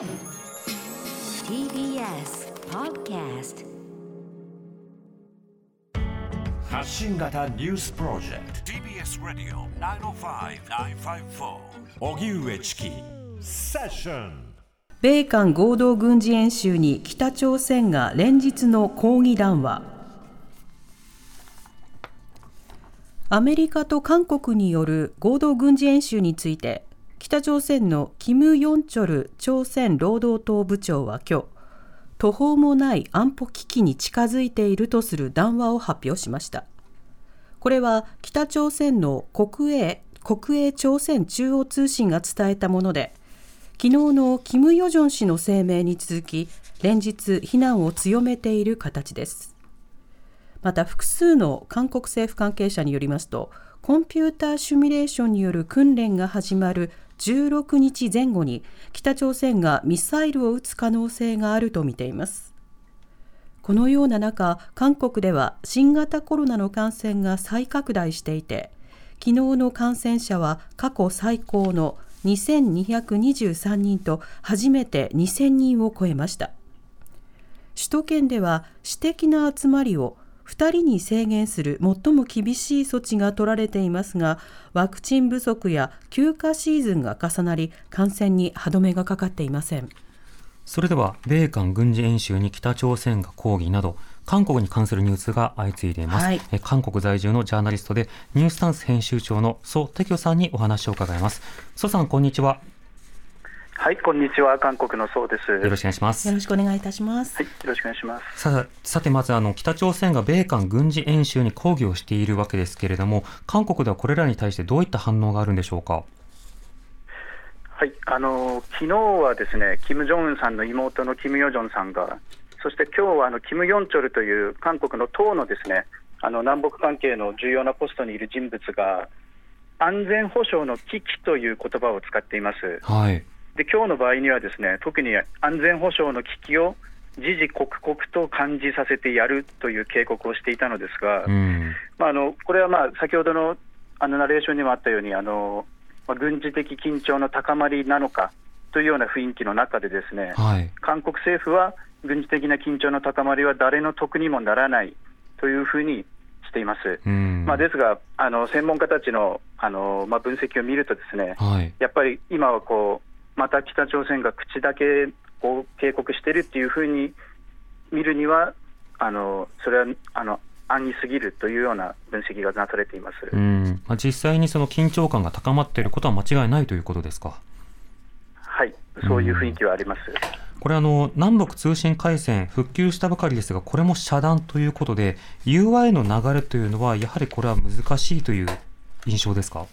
TBS Podcast 発信型ニュースプロジェクト。TBS ラディオ905-954おぎゅうえちきセッション。米韓合同軍事演習に北朝鮮が連日の抗議談話。アメリカと韓国による合同軍事演習について北朝鮮のキム・ヨンチョル朝鮮労働党部長は今日途方もない安保危機に近づいているとする談話を発表しました。これは北朝鮮の国営国営朝鮮中央通信が伝えたもので昨日のキム・ヨジョン氏の声明に続き連日非難を強めている形です。また複数の韓国政府関係者によりますとコンピューターシミュレーションによる訓練が始まる16日前後に北朝鮮がミサイルを撃つ可能性があるとみています。このような中韓国では新型コロナの感染が再拡大していて昨日の感染者は過去最高の2223人と初めて2000人を超えました。首都圏では私的な集まりを2人に制限する最も厳しい措置が取られていますがワクチン不足や休暇シーズンが重なり感染に歯止めがかかっていません。それでは米韓軍事演習に北朝鮮が抗議など韓国に関するニュースが相次いでいます、はい、韓国在住のジャーナリストでニュースタンス編集長のソ・テキョさんにお話を伺います。ソさんこんにちははい、こんにちは。韓国のそうです。よろしくお願いします。よろしくお願いいたします。はい、よろしくお願いします。ささて、まずあの北朝鮮が米韓軍事演習に抗議をしているわけですけれども、韓国ではこれらに対してどういった反応があるんでしょうか？はい、あの昨日はですね、キム・ジョンウンさんの妹のキム・ヨジョンさんが、そして今日はあのキム・ヨンチョルという韓国の党のですね、あの南北関係の重要なポストにいる人物が、安全保障の危機という言葉を使っています。はい。で今日の場合にはですね特に安全保障の危機を時々刻々と感じさせてやるという警告をしていたのですが、うん、まあ、あのこれはまあ先ほどのあのナレーションにもあったようにあの、まあ、軍事的緊張の高まりなのかというような雰囲気の中でですね、はい、韓国政府は軍事的な緊張の高まりは誰の得にもならないというふうにしています。うん、まあ、ですが、あの専門家たちのあの、まあ、分析を見ると、ですね、はい、やっぱり今はこうまた北朝鮮が口だけこう警告しているっていうふうに見るには、あのそれはあの暗にすぎるというような分析がなされていますうんまあ、実際にその緊張感が高まっていることは間違いないということですか？はい、そういう雰囲気はあります。これあの、南北通信回線復旧したばかりですが、これも遮断ということで、UI の流れというのは、やはりこれは難しいという印象ですか？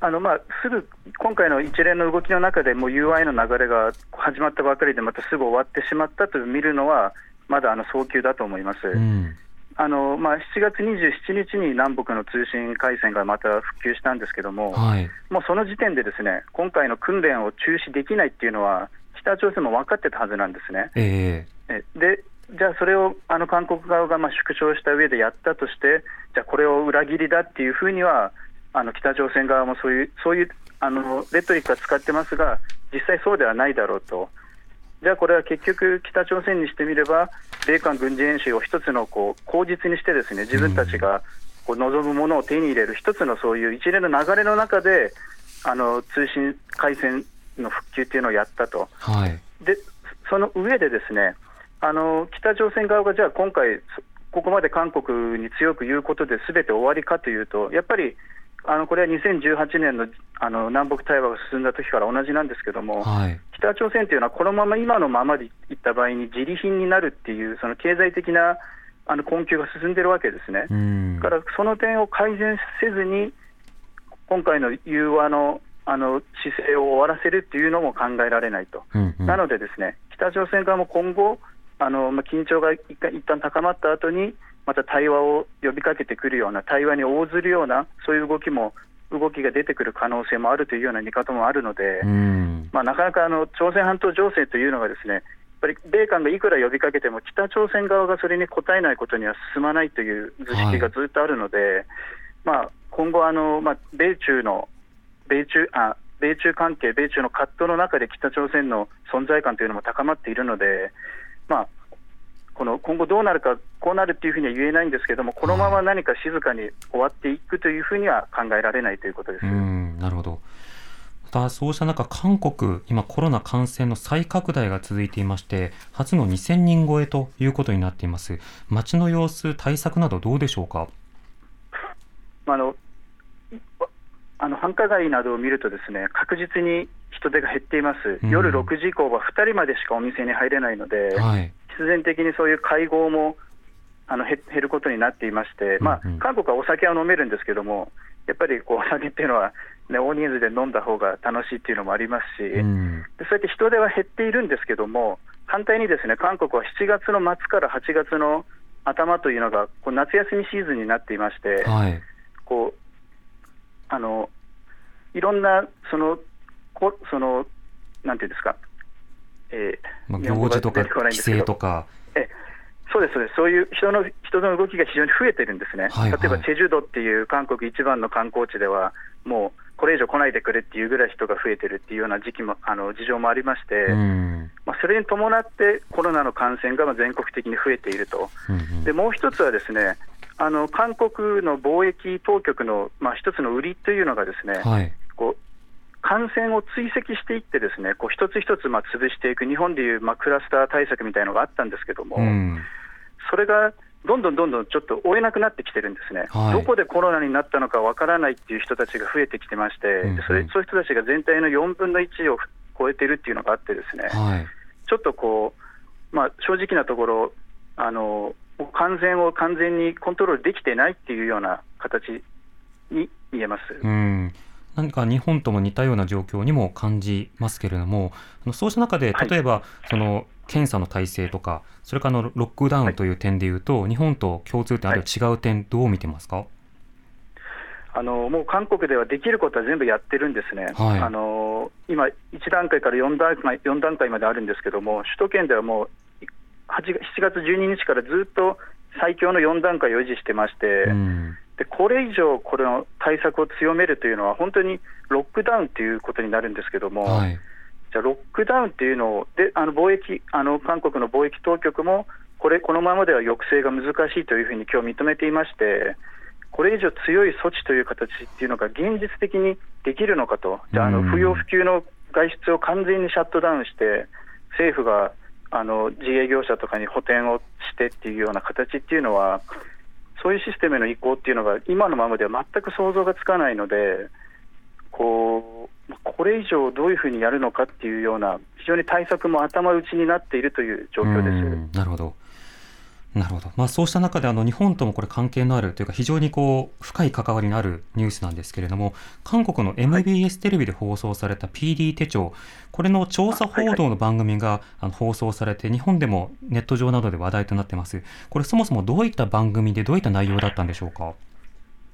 あのまあ、すぐ今回の一連の動きの中でもう UI の流れが始まったばかりでまたすぐ終わってしまったと見るのはまだあの早急だと思います。うんあのまあ、7月27日に南北の通信回線がまた復旧したんですけども、はい、もうその時点でですね今回の訓練を中止できないっていうのは、北朝鮮も分かってたはずなんですね。えー、でじゃあ、それをあの韓国側がまあ縮小した上でやったとして、じゃあ、これを裏切りだっていうふうにはあの北朝鮮側もそういうそういうあのレトリックは使ってますが、実際そうではないだろうと。じゃあこれは結局、北朝鮮にしてみれば、米韓軍事演習を一つのこう口実にして、ですね自分たちがこう望むものを手に入れる一つのそういう一連の流れの中で、あの通信回線の復旧っていうのをやったと、はい、でその上で、ですねあの北朝鮮側がじゃあ今回、ここまで韓国に強く言うことですべて終わりかというと、やっぱりあのこれは2018年のあの南北対話が進んだ時から同じなんですけども、はい、北朝鮮というのは、このまま今のままでいった場合に自利品になるっていう、その経済的なあの困窮が進んでるわけですね。だからその点を改善せずに、今回の融和のあの姿勢を終わらせるっていうのも考えられないと、うんうん、なので、ですね北朝鮮側も今後、あのまあ、緊張が一旦高まった後に、また対話を呼びかけてくるような、対話に応ずるような、そういう動きも、動きが出てくる可能性もあるというような見方もあるので、まあ、なかなかあの朝鮮半島情勢というのが、ですねやっぱり米韓がいくら呼びかけても、北朝鮮側がそれに応えないことには進まないという図式がずっとあるので、はい、まあ、今後あの、まあ、米中の米中あ米中関係、米中の葛藤の中で北朝鮮の存在感というのも高まっているので、まあ、この今後どうなるか、こうなるっていうふうには言えないんですけれども、このまま何か静かに終わっていくというふうには考えられないということです。なるほどまたそうした中、韓国、今、コロナ感染の再拡大が続いていまして、初の2000人超えということになっています。街の様子、対策などどうでしょうか？あのあの繁華街などを見ると、ですね確実に人手が減っています、夜6時以降は2人までしかお店に入れないので、はい、必然的にそういう会合もあの減ることになっていまして、まあ、韓国はお酒は飲めるんですけども、やっぱりこうお酒っていうのは、ね、大人数で飲んだ方が楽しいっていうのもありますし、うん、でそうやって人手は減っているんですけども、反対にですね韓国は7月の末から8月の頭というのがこう夏休みシーズンになっていまして、はい、こうあのいろんなそのこそのなんていうんですか、えー、まあ、行事とか規制とか。えそうですそうです、そういう人の人の動きが非常に増えてるんですね、はいはい、例えばチェジュ島っていう韓国一番の観光地では、もうこれ以上来ないでくれっていうぐらい人が増えてるっていうような時期もあの事情もありまして、まあ、それに伴ってコロナの感染が全国的に増えていると、うんうん、でもう一つはですねあの韓国の貿易当局の、まあ、一つの売りというのがですね、はい、感染を追跡していって、ですねこう一つ一つまあ潰していく、日本でいう、まあ、クラスター対策みたいなのがあったんですけども、うん、それがどんどんどんどんちょっと追えなくなってきてるんですね、はい、どこでコロナになったのかわからないっていう人たちが増えてきてまして、うんうん、それそういう人たちが全体の4分の1を超えてるっていうのがあって、ですね、はい、ちょっとこう、まあ、正直なところ、あの感染を完全にコントロールできてないっていうような形に見えます。うん何か日本とも似たような状況にも感じますけれども、そうした中で、例えば、はい、その検査の体制とか、それからのロックダウンという点でいうと、はい、日本と共通点、あるいは違う点、どう見てますか？あのもう韓国ではできることは全部やってるんですね、はい、あの今、1段階から4段階 ,4 段階まであるんですけども、首都圏ではもう7月12日からずっと最強の4段階を維持してまして、うん、でこれ以上、これの対策を強めるというのは、本当にロックダウンということになるんですけども、はい、じゃあ、ロックダウンっていうのを、であの貿易あの韓国の貿易当局も、これ、このままでは抑制が難しいというふうに今日認めていまして、これ以上強い措置という形っていうのが現実的にできるのかと、じゃあ、あの不要不急の外出を完全にシャットダウンして、政府があの自営業者とかに補填をしてっていうような形っていうのは、そういうシステムへの移行っていうのが、今のままでは全く想像がつかないので、こうこれ以上どういうふうにやるのかっていうような、非常に対策も頭打ちになっているという状況です。なるほどなるほど、まあ、そうした中であの日本ともこれ関係のあるというか非常にこう深い関わりのあるニュースなんですけれども韓国の MBS テレビで放送された PD 手帳、これの調査報道の番組があの放送されて日本でもネット上などで話題となってます。これそもそもどういった番組でどういった内容だったんでしょうか？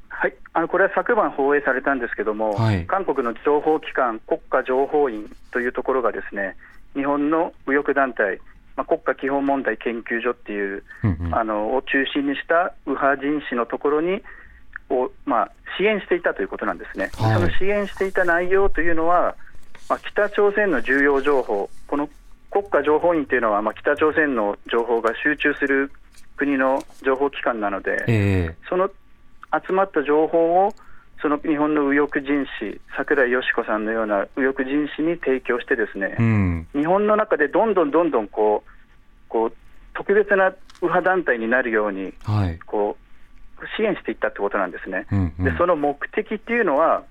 はい、あのこれは昨晩放映されたんですけども、はい、韓国の情報機関、国家情報院というところがですね日本の右翼団体、まあ、国家基本問題研究所っていう、うんうん、あのを中心にした右派人士のところにを、まあ、支援していたということなんですね、はい、その支援していた内容というのは、まあ、北朝鮮の重要情報、この国家情報院というのは、まあ、北朝鮮の情報が集中する国の情報機関なので、えー、その集まった情報をその日本の右翼人士、櫻井よし子さんのような右翼人士に提供して、ですね、うん、日本の中でどんどんどんどんこうこう特別な右派団体になるように、はい、こう支援していったってことなんですね。うんうん、でその目的っていうのは、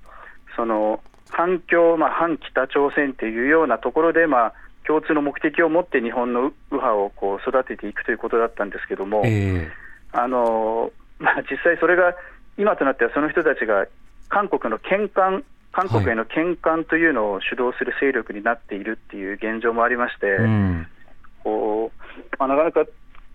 その反共、まあ、反北朝鮮っていうようなところで、まあ、共通の目的を持って日本の右派をこう育てていくということだったんですけども、えー、あのまあ、実際それが今となってはその人たちが韓国の献還、韓国への献還というのを主導する勢力になっているっていう現状もありまして、うん、こうまあ、なかなか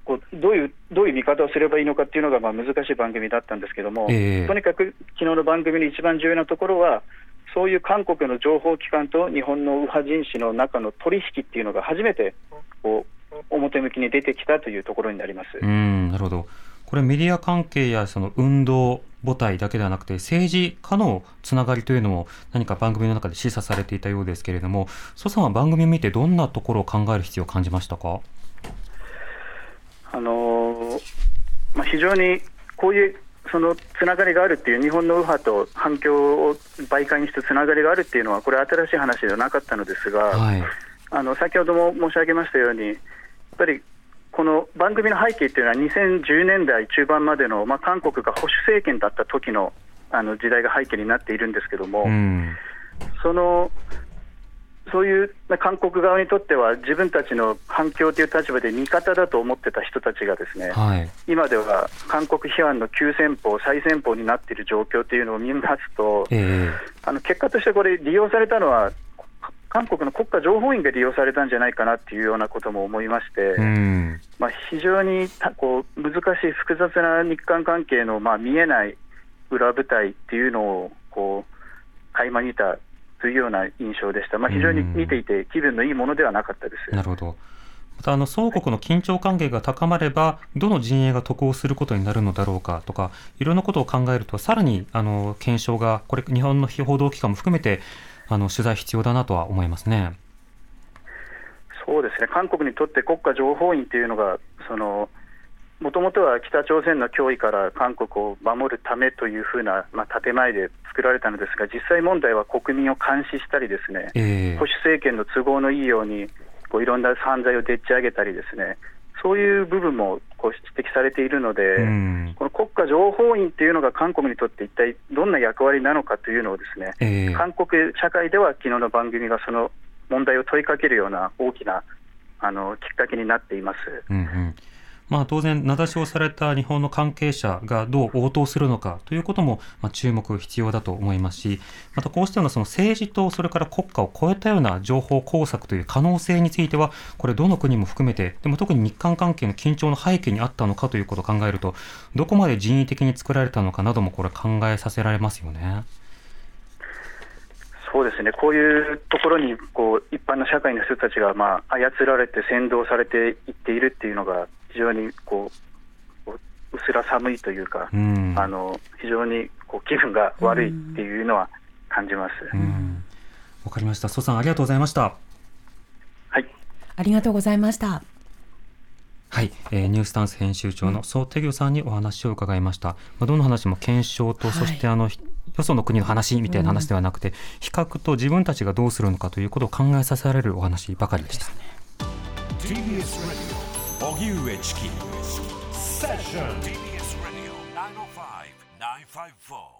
こうどういうどういう見方をすればいいのかっていうのがまあ難しい番組だったんですけども、えー、とにかく昨日の番組の一番重要なところは、そういう韓国の情報機関と日本の右派人士の中の取引っていうのが初めてこう表向きに出てきたというところになります。うんなるほど。これメディア関係やその運動母体だけではなくて政治家のつながりというのも何か番組の中で示唆されていたようですけれども蘇さんは番組を見てどんなところを考える必要を感じましたか？あのー、まあ、非常にこういうそのつながりがあるっていう日本の右派と反響を媒介にしてつながりがあるっていうのはこれ新しい話ではなかったのですが、はい、あの先ほども申し上げましたようにやっぱりこの番組の背景っていうのは2010年代中盤までの、まあ、韓国が保守政権だった時のあの時代が背景になっているんですけども、うん、そのそういう韓国側にとっては自分たちの反響という立場で味方だと思ってた人たちがですね、はい、今では韓国批判の急先鋒、最先鋒になっている状況というのを見ますと、えー、あの結果としてこれ利用されたのは韓国の国家情報院が利用されたんじゃないかなっていうようなことも思いまして、まあ、非常にこう難しい複雑な日韓関係のまあ見えない裏舞台っていうのをこう垣間見たというような印象でした、まあ、非常に見ていて気分のいいものではなかったです。なるほど。またあの双国の緊張関係が高まれば、どの陣営が得をすることになるのだろうかとか、いろんなことを考えると、さらにあの検証が、これ、日本の報道機関も含めて、あの取材必要だなとは思いますね。そうですね、韓国にとって国家情報院というのが、そのもともとは北朝鮮の脅威から韓国を守るためというふうな、まあ、建前で作られたのですが、実際問題は国民を監視したり、ですね、えー、保守政権の都合のいいようにこういろんな犯罪をでっち上げたり、ですねそういう部分もこう指摘されているので、うん、この国家情報院というのが韓国にとって一体どんな役割なのかというのをですね、えー、韓国社会では昨日の番組がその問題を問いかけるような大きなあのきっかけになっています。うんうんまあ、当然、名指しをされた日本の関係者がどう応答するのかということも、まあ、注目必要だと思いますし、またこうしたようなその政治とそれから国家を超えたような情報工作という可能性については、これ、どの国も含めて、でも特に日韓関係の緊張の背景にあったのかということを考えると、どこまで人為的に作られたのかなども、これ、考えさせられますよね。そうですね、こういうところにこう一般の社会の人たちがまあ操られて、先導されていっているっていうのが、非常にこううすら寒いというか、うん、あの非常にこう気分が悪いっていうのは感じます。わ、うん、かりました。蘇さんありがとうございました。はい。ありがとうございました。はい、えー、ニュースタンス編集長の宋テギョさんにお話を伺いました。まあ、どの話も検証と、そしてあの、よその国の話みたいな話ではなくて、比較と自分たちがどうするのかということを考えさせられるお話ばかりでした。荻上チキセッション TBS ラディオ905-954